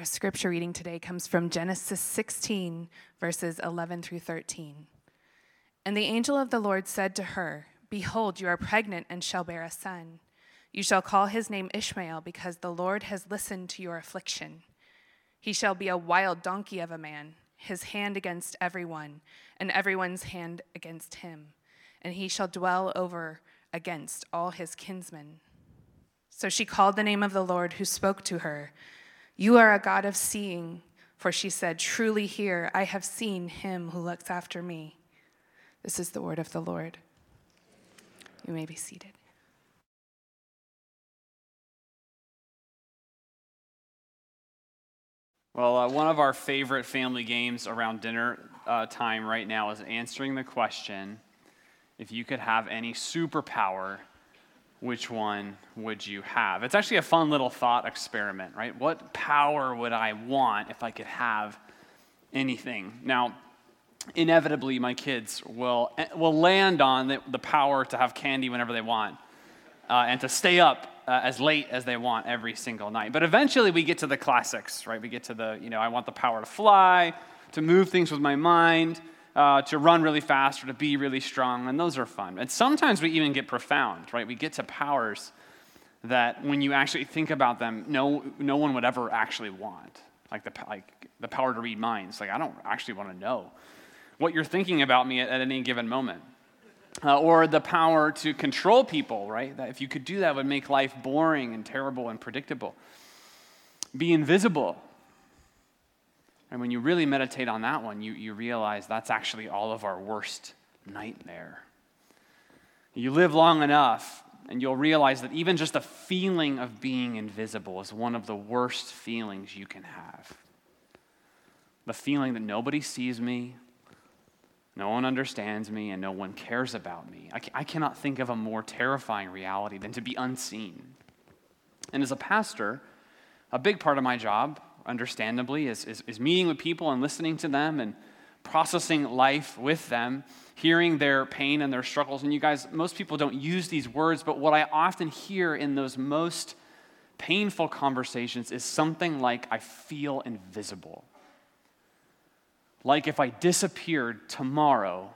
Our scripture reading today comes from Genesis 16, verses 11 through 13. And the angel of the Lord said to her, Behold, you are pregnant and shall bear a son. You shall call his name Ishmael, because the Lord has listened to your affliction. He shall be a wild donkey of a man, his hand against everyone, and everyone's hand against him. And he shall dwell over against all his kinsmen. So she called the name of the Lord who spoke to her. You are a God of seeing, for she said, Truly here I have seen him who looks after me. This is the word of the Lord. You may be seated. Well, uh, one of our favorite family games around dinner uh, time right now is answering the question if you could have any superpower, which one would you have? It's actually a fun little thought experiment, right? What power would I want if I could have anything? Now, inevitably, my kids will, will land on the, the power to have candy whenever they want uh, and to stay up uh, as late as they want every single night. But eventually, we get to the classics, right? We get to the, you know, I want the power to fly, to move things with my mind uh, to run really fast or to be really strong, and those are fun. And sometimes we even get profound, right? We get to powers that when you actually think about them, no, no one would ever actually want. Like the, like the power to read minds. Like, I don't actually want to know what you're thinking about me at, at any given moment. Uh, or the power to control people, right? That if you could do that, would make life boring and terrible and predictable. Be invisible, and when you really meditate on that one, you, you realize that's actually all of our worst nightmare. You live long enough, and you'll realize that even just the feeling of being invisible is one of the worst feelings you can have. The feeling that nobody sees me, no one understands me, and no one cares about me. I, I cannot think of a more terrifying reality than to be unseen. And as a pastor, a big part of my job understandably, is, is, is meeting with people and listening to them and processing life with them, hearing their pain and their struggles. And you guys, most people don't use these words, but what I often hear in those most painful conversations is something like, I feel invisible. Like if I disappeared tomorrow,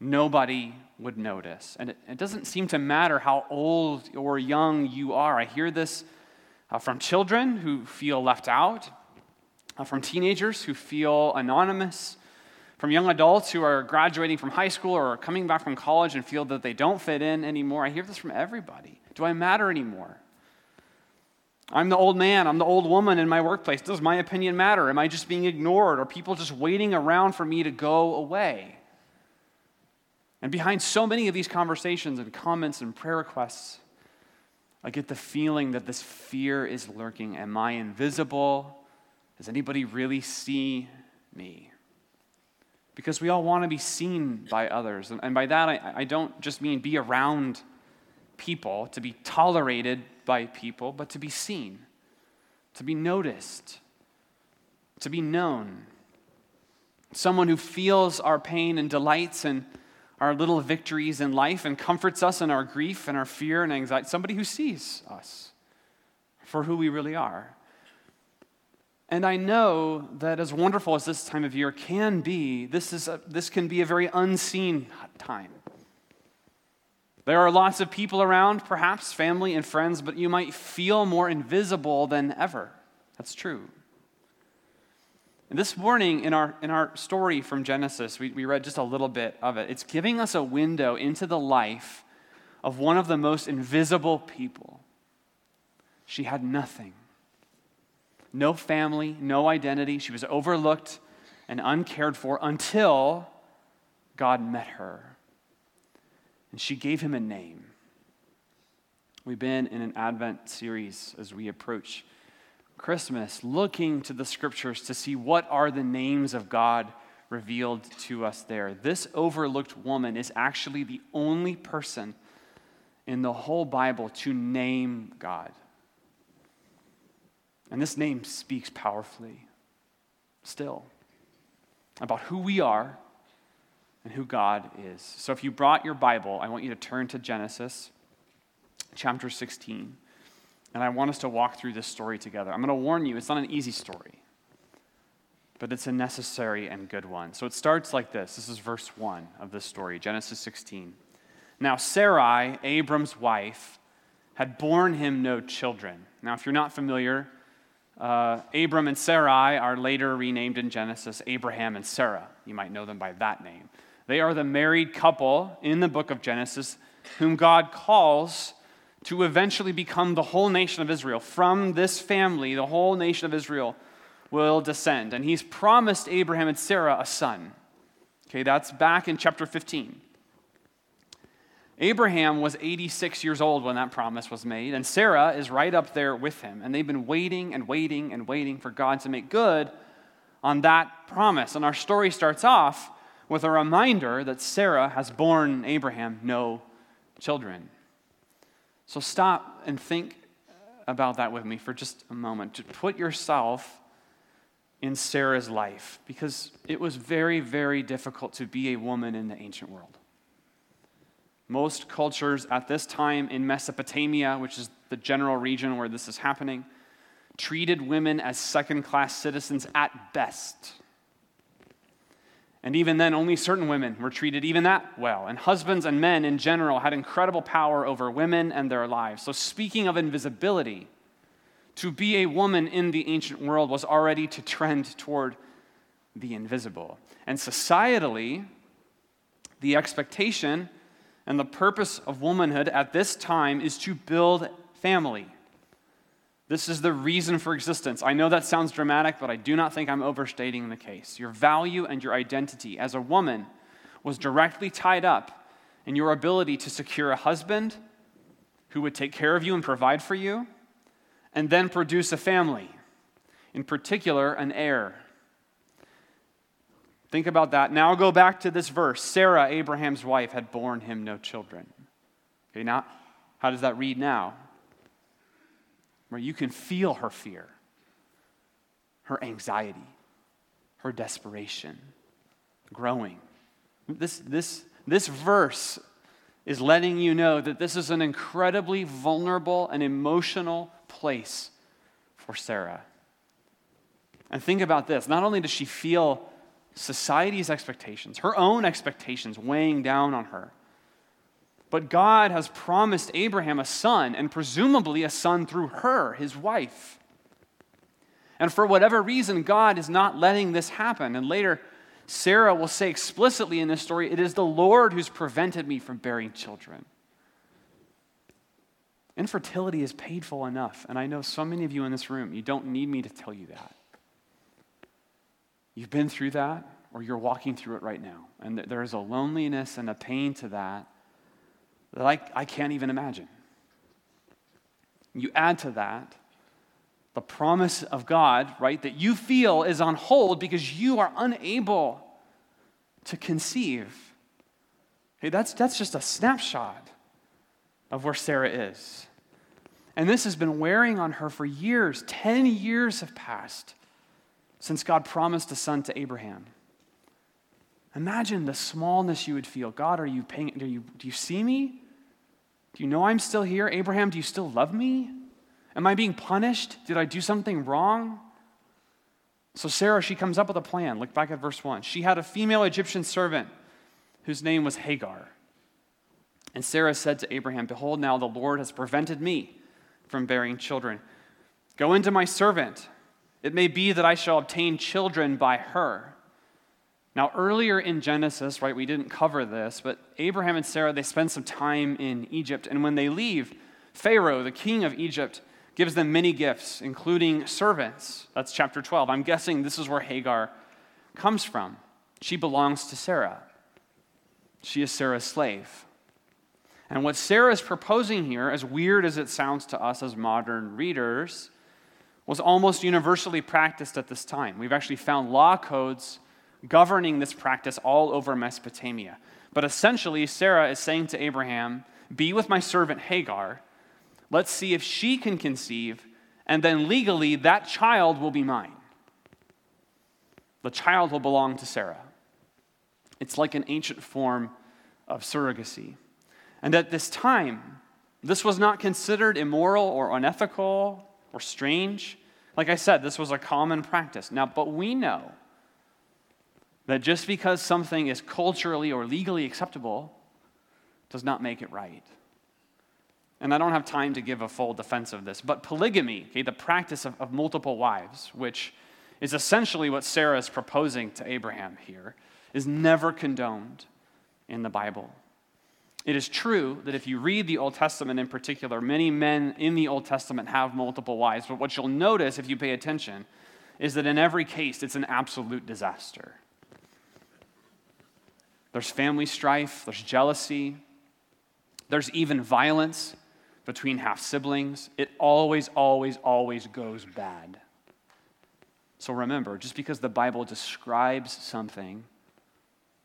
nobody would notice. And it, it, doesn't seem to matter how old or young you are. I hear this uh, from children who feel left out, uh, from teenagers who feel anonymous, from young adults who are graduating from high school or coming back from college and feel that they don't fit in anymore. I hear this from everybody. Do I matter anymore? I'm the old man, I'm the old woman in my workplace. Does my opinion matter? Am I just being ignored? Are people just waiting around for me to go away? And behind so many of these conversations and comments and prayer requests, I get the feeling that this fear is lurking. Am I invisible? Does anybody really see me? Because we all want to be seen by others. And by that, I, I don't just mean be around people, to be tolerated by people, but to be seen, to be noticed, to be known. Someone who feels our pain and delights and our little victories in life and comforts us in our grief and our fear and anxiety. Somebody who sees us for who we really are. And I know that as wonderful as this time of year can be, this, is a, this can be a very unseen time. There are lots of people around, perhaps family and friends, but you might feel more invisible than ever. That's true. And this morning, in our, in our story from Genesis, we, we read just a little bit of it. It's giving us a window into the life of one of the most invisible people. She had nothing no family, no identity. She was overlooked and uncared for until God met her. And she gave him a name. We've been in an Advent series as we approach Christmas, looking to the scriptures to see what are the names of God revealed to us there. This overlooked woman is actually the only person in the whole Bible to name God. And this name speaks powerfully still about who we are and who God is. So if you brought your Bible, I want you to turn to Genesis chapter 16. And I want us to walk through this story together. I'm going to warn you, it's not an easy story, but it's a necessary and good one. So it starts like this this is verse 1 of this story, Genesis 16. Now, Sarai, Abram's wife, had borne him no children. Now, if you're not familiar, uh, Abram and Sarai are later renamed in Genesis Abraham and Sarah. You might know them by that name. They are the married couple in the book of Genesis whom God calls to eventually become the whole nation of Israel. From this family, the whole nation of Israel will descend. And he's promised Abraham and Sarah a son. Okay, that's back in chapter 15. Abraham was 86 years old when that promise was made, and Sarah is right up there with him. And they've been waiting and waiting and waiting for God to make good on that promise. And our story starts off with a reminder that Sarah has borne Abraham no children. So stop and think about that with me for just a moment. To put yourself in Sarah's life because it was very, very difficult to be a woman in the ancient world. Most cultures at this time in Mesopotamia, which is the general region where this is happening, treated women as second class citizens at best. And even then, only certain women were treated even that well. And husbands and men in general had incredible power over women and their lives. So, speaking of invisibility, to be a woman in the ancient world was already to trend toward the invisible. And societally, the expectation and the purpose of womanhood at this time is to build family. This is the reason for existence. I know that sounds dramatic, but I do not think I'm overstating the case. Your value and your identity as a woman was directly tied up in your ability to secure a husband who would take care of you and provide for you, and then produce a family, in particular, an heir. Think about that. Now go back to this verse. Sarah, Abraham's wife, had borne him no children. Okay, now, how does that read now? where you can feel her fear, her anxiety, her desperation growing. This, this, this verse is letting you know that this is an incredibly vulnerable and emotional place for Sarah. And think about this not only does she feel society's expectations, her own expectations weighing down on her, but God has promised Abraham a son, and presumably a son through her, his wife. And for whatever reason, God is not letting this happen. And later, Sarah will say explicitly in this story, It is the Lord who's prevented me from bearing children. Infertility is painful enough, and I know so many of you in this room, you don't need me to tell you that. You've been through that, or you're walking through it right now. And there is a loneliness and a pain to that that I, I can't even imagine. You add to that the promise of God, right, that you feel is on hold because you are unable to conceive. Hey, that's, that's just a snapshot of where Sarah is. And this has been wearing on her for years. Ten years have passed since God promised a son to Abraham. Imagine the smallness you would feel. God, are you paying, do you, do you see me? Do you know I'm still here? Abraham, do you still love me? Am I being punished? Did I do something wrong? So Sarah, she comes up with a plan. Look back at verse 1. She had a female Egyptian servant whose name was Hagar. And Sarah said to Abraham, Behold, now the Lord has prevented me from bearing children. Go into my servant. It may be that I shall obtain children by her. Now, earlier in Genesis, right, we didn't cover this, but Abraham and Sarah, they spend some time in Egypt. And when they leave, Pharaoh, the king of Egypt, gives them many gifts, including servants. That's chapter 12. I'm guessing this is where Hagar comes from. She belongs to Sarah, she is Sarah's slave. And what Sarah is proposing here, as weird as it sounds to us as modern readers, was almost universally practiced at this time. We've actually found law codes governing this practice all over Mesopotamia. But essentially, Sarah is saying to Abraham, Be with my servant Hagar. Let's see if she can conceive, and then legally, that child will be mine. The child will belong to Sarah. It's like an ancient form of surrogacy. And at this time, This was not considered immoral or unethical or strange. Like I said, this was a common practice. Now, but we know that just because something is culturally or legally acceptable does not make it right. And I don't have time to give a full defense of this, but polygamy, okay, the practice of, of multiple wives, which is essentially what Sarah is proposing to Abraham here, is never condoned in the Bible. It is true that if you read the Old Testament in particular, many men in the Old Testament have multiple wives, but what you'll notice if you pay attention is that in every case it's an absolute disaster. There's family strife, there's jealousy, there's even violence between half siblings. It always, always, always goes bad. So remember, just because the Bible describes something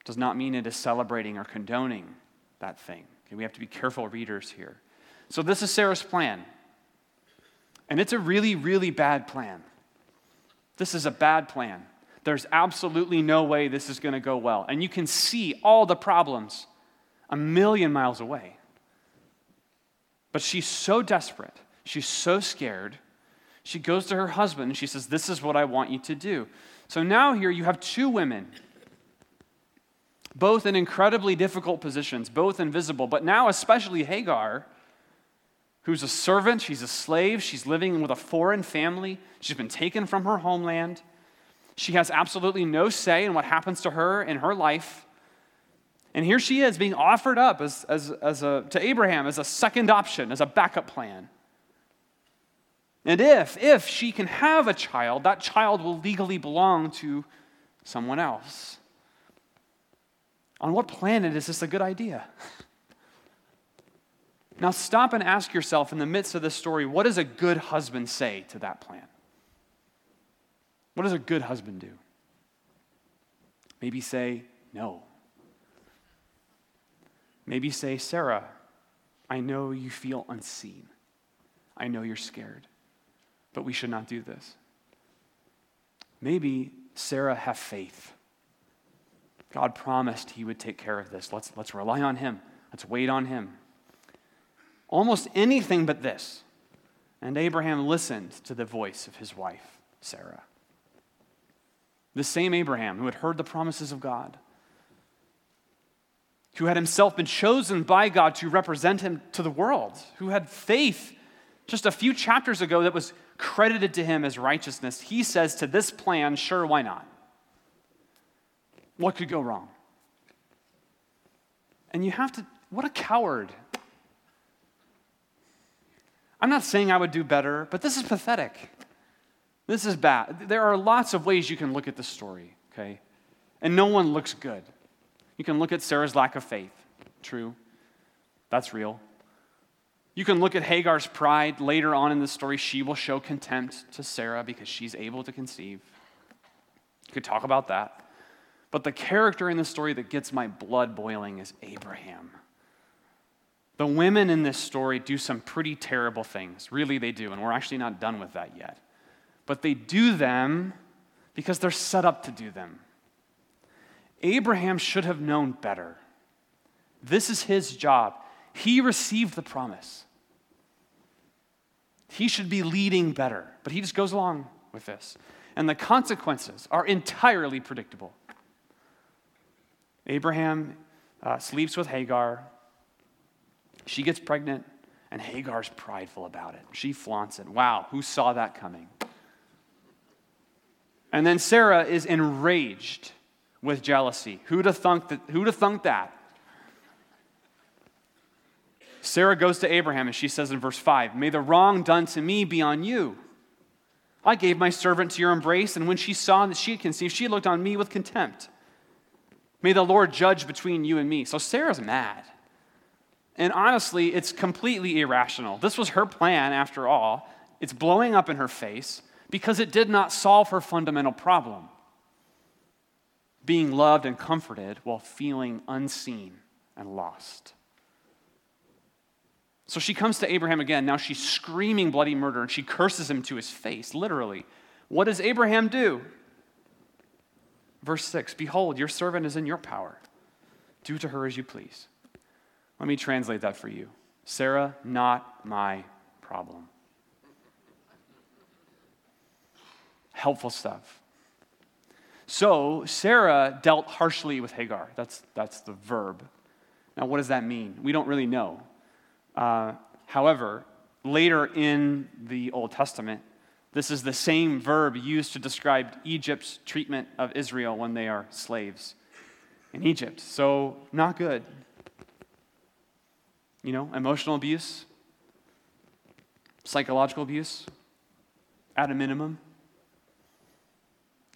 does not mean it is celebrating or condoning that thing. Okay, we have to be careful readers here. So this is Sarah's plan. And it's a really, really bad plan. This is a bad plan. There's absolutely no way this is going to go well. And you can see all the problems a million miles away. But she's so desperate, she's so scared. She goes to her husband and she says, This is what I want you to do. So now here you have two women, both in incredibly difficult positions, both invisible, but now especially Hagar, who's a servant, she's a slave, she's living with a foreign family, she's been taken from her homeland. She has absolutely no say in what happens to her in her life. And here she is being offered up as, as, as a, to Abraham as a second option, as a backup plan. And if, if she can have a child, that child will legally belong to someone else. On what planet is this a good idea? Now, stop and ask yourself in the midst of this story what does a good husband say to that plan? What does a good husband do? Maybe say, no. Maybe say, Sarah, I know you feel unseen. I know you're scared, but we should not do this. Maybe Sarah, have faith. God promised he would take care of this. Let's, let's rely on him. Let's wait on him. Almost anything but this. And Abraham listened to the voice of his wife, Sarah. The same Abraham who had heard the promises of God who had himself been chosen by God to represent him to the world, who had faith just a few chapters ago that was credited to him as righteousness, he says to this plan, sure, why not? What could go wrong? And you have to, what a coward. I'm not saying I would do better, but this is pathetic. This is bad. There are lots of ways you can look at this story, okay? And no one looks good. You can look at Sarah's lack of faith. True. That's real. You can look at Hagar's pride. Later on in the story, she will show contempt to Sarah because she's able to conceive. You could talk about that. But the character in the story that gets my blood boiling is Abraham. The women in this story do some pretty terrible things. Really, they do. And we're actually not done with that yet. But they do them because they're set up to do them. Abraham should have known better. This is his job. He received the promise. He should be leading better, but he just goes along with this. And the consequences are entirely predictable. Abraham uh, sleeps with Hagar. She gets pregnant, and Hagar's prideful about it. She flaunts it. Wow, who saw that coming? And then Sarah is enraged with jealousy. Who'd have thunk that? Who'd have thunk that? Sarah goes to Abraham and she says in verse 5 May the wrong done to me be on you. I gave my servant to your embrace, and when she saw that she had conceived, she looked on me with contempt. May the Lord judge between you and me. So Sarah's mad. And honestly, it's completely irrational. This was her plan, after all. It's blowing up in her face because it did not solve her fundamental problem being loved and comforted while feeling unseen and lost. So she comes to Abraham again. Now she's screaming bloody murder and she curses him to his face, literally. What does Abraham do? Verse 6 Behold, your servant is in your power. Do to her as you please. Let me translate that for you. Sarah, not my problem. Helpful stuff. So Sarah dealt harshly with Hagar. That's, that's the verb. Now, what does that mean? We don't really know. Uh, however, later in the Old Testament, this is the same verb used to describe Egypt's treatment of Israel when they are slaves in Egypt. So, not good. You know, emotional abuse, psychological abuse, at a minimum.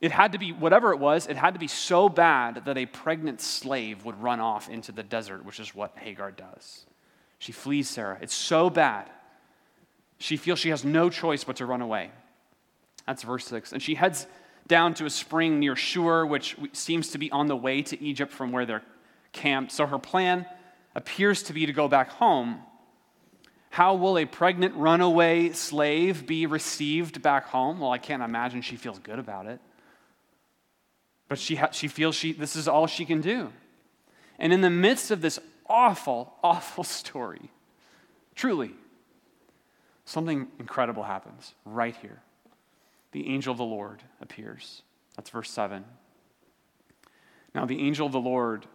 It had to be, whatever it was, it had to be so bad that a pregnant slave would run off into the desert, which is what Hagar does. She flees Sarah. It's so bad. She feels she has no choice but to run away. That's verse 6. And she heads down to a spring near Shur, which seems to be on the way to Egypt from where they're camped. So her plan appears to be to go back home. How will a pregnant runaway slave be received back home? Well, I can't imagine she feels good about it. But she, ha- she feels she, this is all she can do. And in the midst of this awful, awful story, truly, something incredible happens right here the angel of the Lord appears. That's verse 7. Now, the angel of the Lord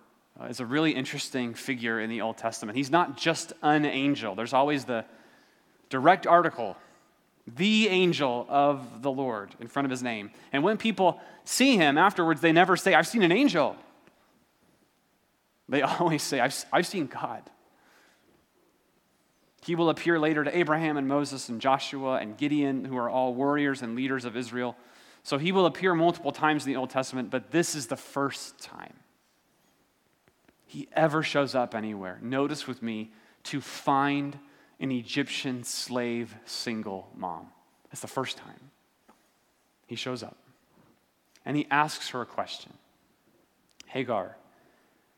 uh, is a really interesting figure in the Old Testament. He's not just an angel, there's always the direct article, the angel of the Lord, in front of his name. And when people see him afterwards, they never say, I've seen an angel. They always say, I've, I've seen God. He will appear later to Abraham and Moses and Joshua and Gideon, who are all warriors and leaders of Israel. So he will appear multiple times in the Old Testament, but this is the first time he ever shows up anywhere. Notice with me to find an Egyptian slave single mom. That's the first time he shows up. And he asks her a question Hagar,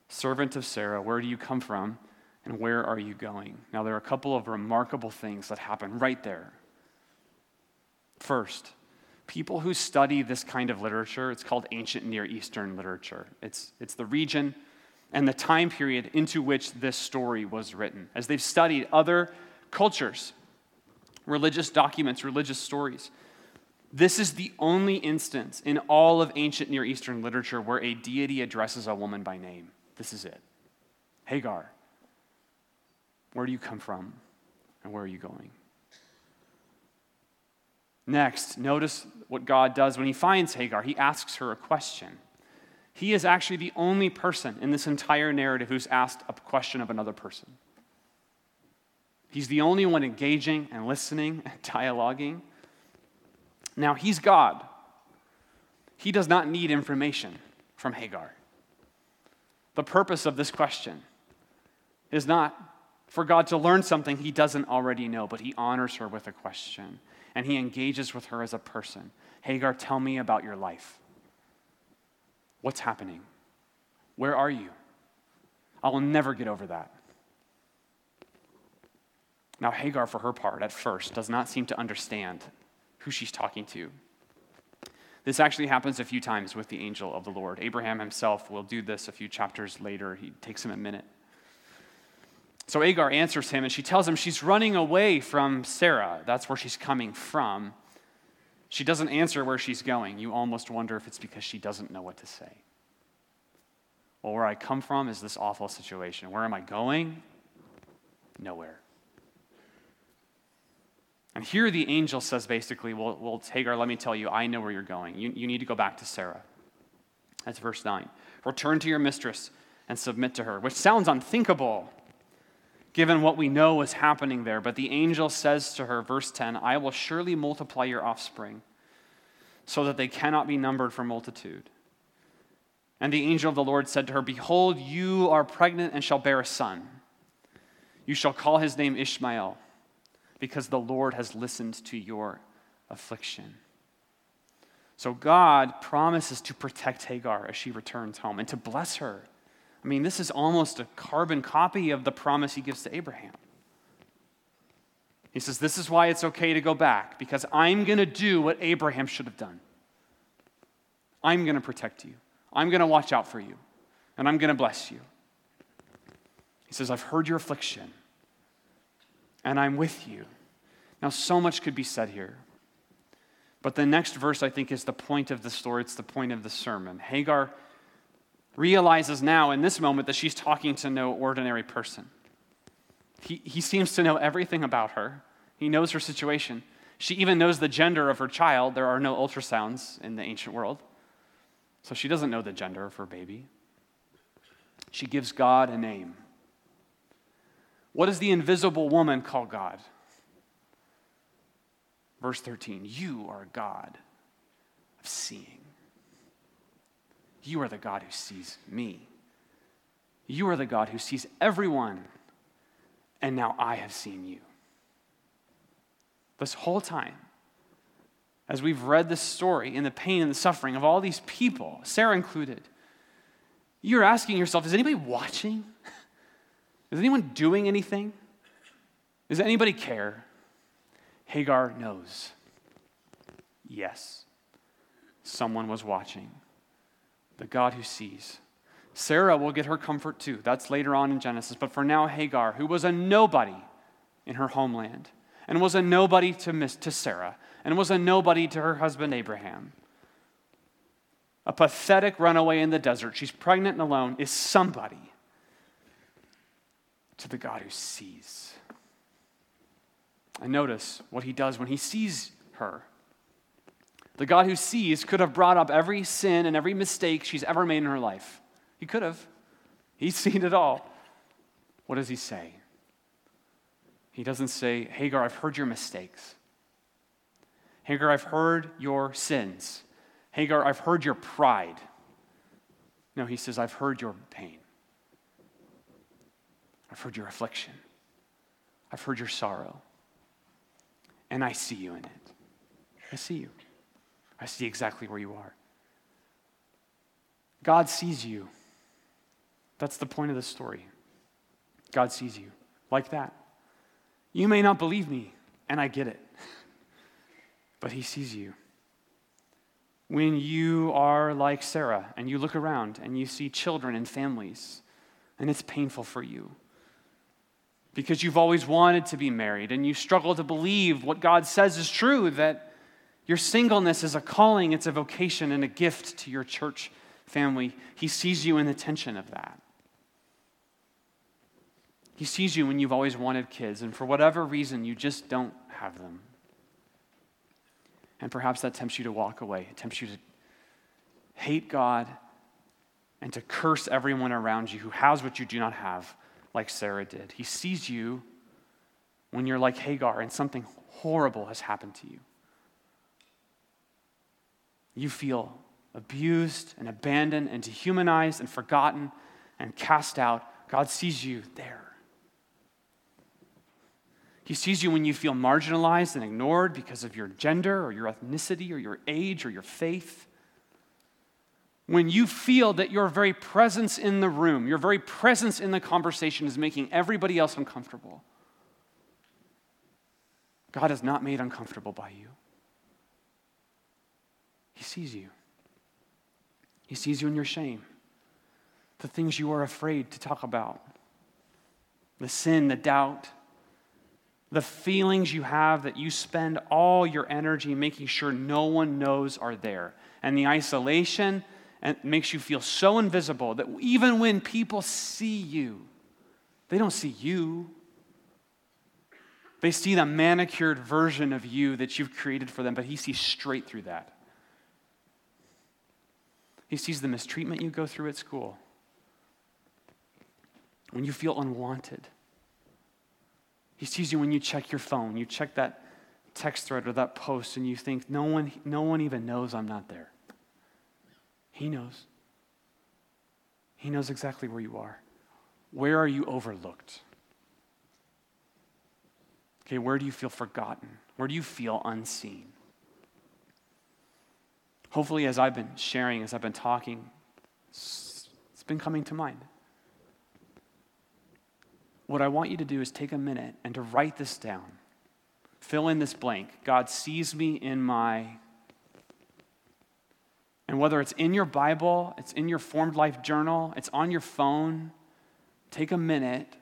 servant of Sarah, where do you come from? And where are you going? Now, there are a couple of remarkable things that happen right there. First, people who study this kind of literature, it's called ancient Near Eastern literature. It's, it's the region and the time period into which this story was written. As they've studied other cultures, religious documents, religious stories, this is the only instance in all of ancient Near Eastern literature where a deity addresses a woman by name. This is it Hagar. Where do you come from? And where are you going? Next, notice what God does when he finds Hagar. He asks her a question. He is actually the only person in this entire narrative who's asked a question of another person. He's the only one engaging and listening and dialoguing. Now, he's God. He does not need information from Hagar. The purpose of this question is not for God to learn something he doesn't already know, but he honors her with a question and he engages with her as a person. Hagar, tell me about your life. What's happening? Where are you? I will never get over that. Now, Hagar, for her part, at first, does not seem to understand who she's talking to. This actually happens a few times with the angel of the Lord. Abraham himself will do this a few chapters later. He takes him a minute. So Hagar answers him and she tells him she's running away from Sarah. That's where she's coming from. She doesn't answer where she's going. You almost wonder if it's because she doesn't know what to say. Well, where I come from is this awful situation. Where am I going? Nowhere. And here the angel says basically, well, well Hagar, let me tell you, I know where you're going. You, you need to go back to Sarah. That's verse 9. Return to your mistress and submit to her, which sounds unthinkable given what we know is happening there. But the angel says to her, verse 10, I will surely multiply your offspring so that they cannot be numbered for multitude. And the angel of the Lord said to her, Behold, you are pregnant and shall bear a son. You shall call his name Ishmael, because the Lord has listened to your affliction. So God promises to protect Hagar as she returns home and to bless her I mean, this is almost a carbon copy of the promise he gives to Abraham. He says, This is why it's okay to go back, because I'm going to do what Abraham should have done. I'm going to protect you, I'm going to watch out for you, and I'm going to bless you. He says, I've heard your affliction. and I'm with you. Now, so much could be said here. But the next verse, I think, is the point of the story. It's the point of the sermon. Hagar realizes now in this moment that she's talking to no ordinary person. He, he seems to know everything about her, he knows her situation. She even knows the gender of her child. There are no ultrasounds in the ancient world. So she doesn't know the gender of her baby. She gives God a name. What does the invisible woman call God? Verse 13 You are God of seeing. You are the God who sees me. You are the God who sees everyone. And now I have seen you. This whole time, as we've read this story and the pain and the suffering of all these people, Sarah included, you're asking yourself, is anybody watching? Is anyone doing anything? Does anybody care? Hagar knows. Yes, someone was watching. The God who sees. Sarah will get her comfort too. That's later on in Genesis. But for now, Hagar, who was a nobody in her homeland, and was a nobody to, miss, to Sarah, and was a nobody to her husband Abraham, a pathetic runaway in the desert, she's pregnant and alone, is somebody to the God who sees. And notice what he does when he sees her. The God who sees could have brought up every sin and every mistake she's ever made in her life. He could have. He's seen it all. What does he say? He doesn't say, Hagar, I've heard your mistakes. Hagar, I've heard your sins. Hagar, I've heard your pride. No, he says, I've heard your pain. I've heard your affliction. I've heard your sorrow. And I see you in it. I see you. I see exactly where you are. God sees you. That's the point of the story. God sees you like that. You may not believe me, and I get it, but He sees you. When you are like Sarah and you look around and you see children and families, and it's painful for you because you've always wanted to be married and you struggle to believe what God says is true that your singleness is a calling, it's a vocation, and a gift to your church family. He sees you in the tension of that. He sees you when you've always wanted kids, and for whatever reason, you just don't have them. And perhaps that tempts you to walk away, it tempts you to hate God and to curse everyone around you who has what you do not have like Sarah did. He sees you when you're like Hagar and something horrible has happened to you. You feel abused and abandoned and dehumanized and forgotten and cast out. God sees you there. He sees you when you feel marginalized and ignored because of your gender or your ethnicity or your age or your faith when you feel that your very presence in the room, your very presence in the conversation is making everybody else uncomfortable. God is not made uncomfortable by you. He sees you. He sees you in your shame, the things you are afraid to talk about, the sin, the doubt, the feelings you have that you spend all your energy making sure no one knows are there, and the isolation and makes you feel so invisible that even when people see you, they don't see you. They see the manicured version of you that you've created for them, but he sees straight through that. He sees the mistreatment you go through at school. When you feel unwanted. He sees you when you check your phone, you check that text thread or that post, and you think, no one, no one even knows I'm not there. He knows. He knows exactly where you are. Where are you overlooked? Okay, where do you feel forgotten? Where do you feel unseen? Hopefully, as I've been sharing, as I've been talking, it's been coming to mind. What I want you to do is take a minute and to write this down. Fill in this blank. God sees me in my and whether it's in your Bible, it's in your formed life journal, it's on your phone, take a minute,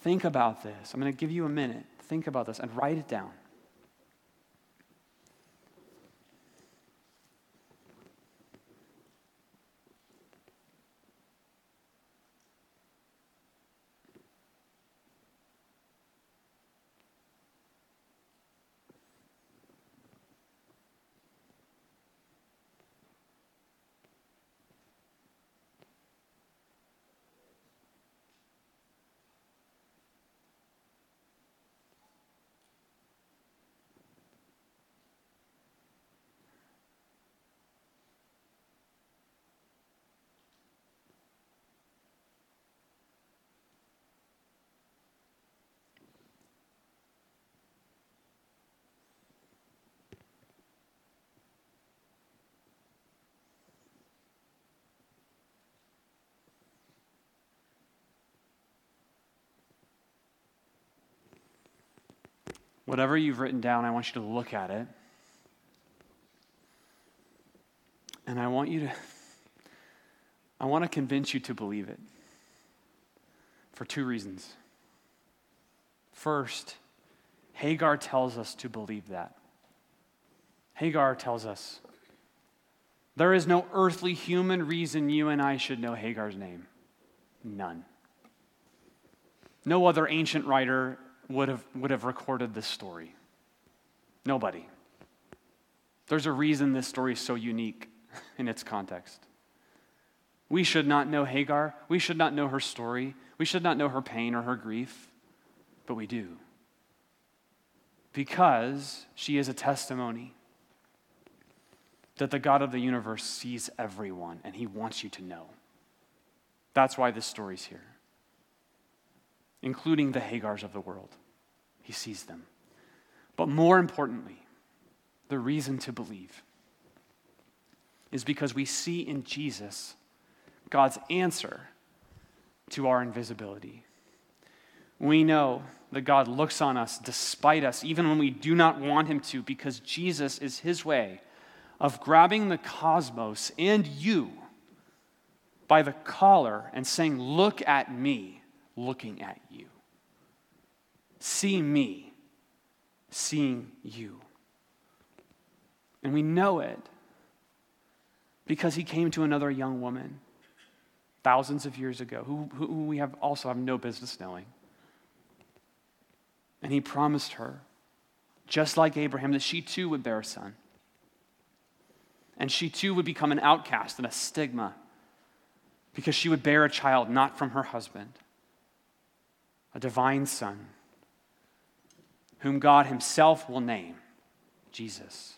Think about this. I'm going to give you a minute. Think about this and write it down. Whatever you've written down, I want you to look at it. And I want you to, I want to convince you to believe it for two reasons. First, Hagar tells us to believe that. Hagar tells us there is no earthly human reason you and I should know Hagar's name. None. No other ancient writer would have, would have recorded this story? Nobody. There's a reason this story is so unique in its context. We should not know Hagar. We should not know her story. We should not know her pain or her grief, but we do. Because she is a testimony that the God of the universe sees everyone and he wants you to know. That's why this story's here, including the Hagars of the world. He sees them. But more importantly, the reason to believe is because we see in Jesus God's answer to our invisibility. We know that God looks on us despite us, even when we do not want Him to, because Jesus is His way of grabbing the cosmos and you by the collar and saying, Look at me, looking at you. See me, seeing you. And we know it because he came to another young woman thousands of years ago who, who we have also have no business knowing. And he promised her, just like Abraham, that she too would bear a son. And she too would become an outcast and a stigma because she would bear a child not from her husband, a divine son whom God Himself will name Jesus,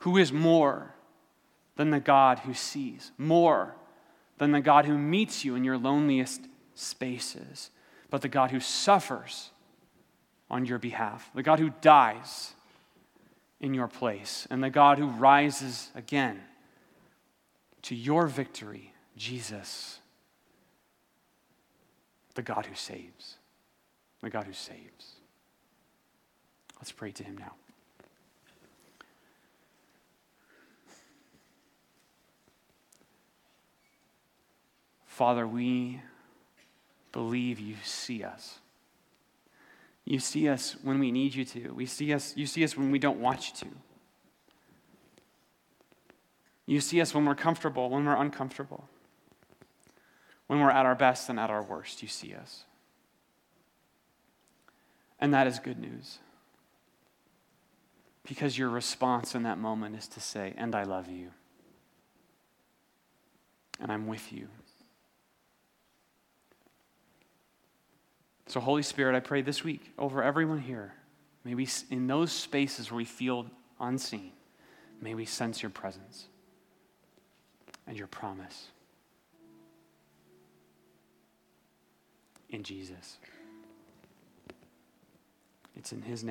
who is more than the God who sees, more than the God who meets you in your loneliest spaces, but the God who suffers on your behalf, the God who dies in your place, and the God who rises again to your victory, Jesus, the God who saves, the God who saves. Let's pray to him now. Father, we believe you see us. You see us when we need you to. We see us, you see us when we don't want you to. You see us when we're comfortable, when we're uncomfortable. When we're at our best and at our worst, you see us. And that is good news. Because your response in that moment is to say, And I love you. And I'm with you. So, Holy Spirit, I pray this week over everyone here, may we, in those spaces where we feel unseen, may we sense your presence and your promise. In Jesus. It's in his name.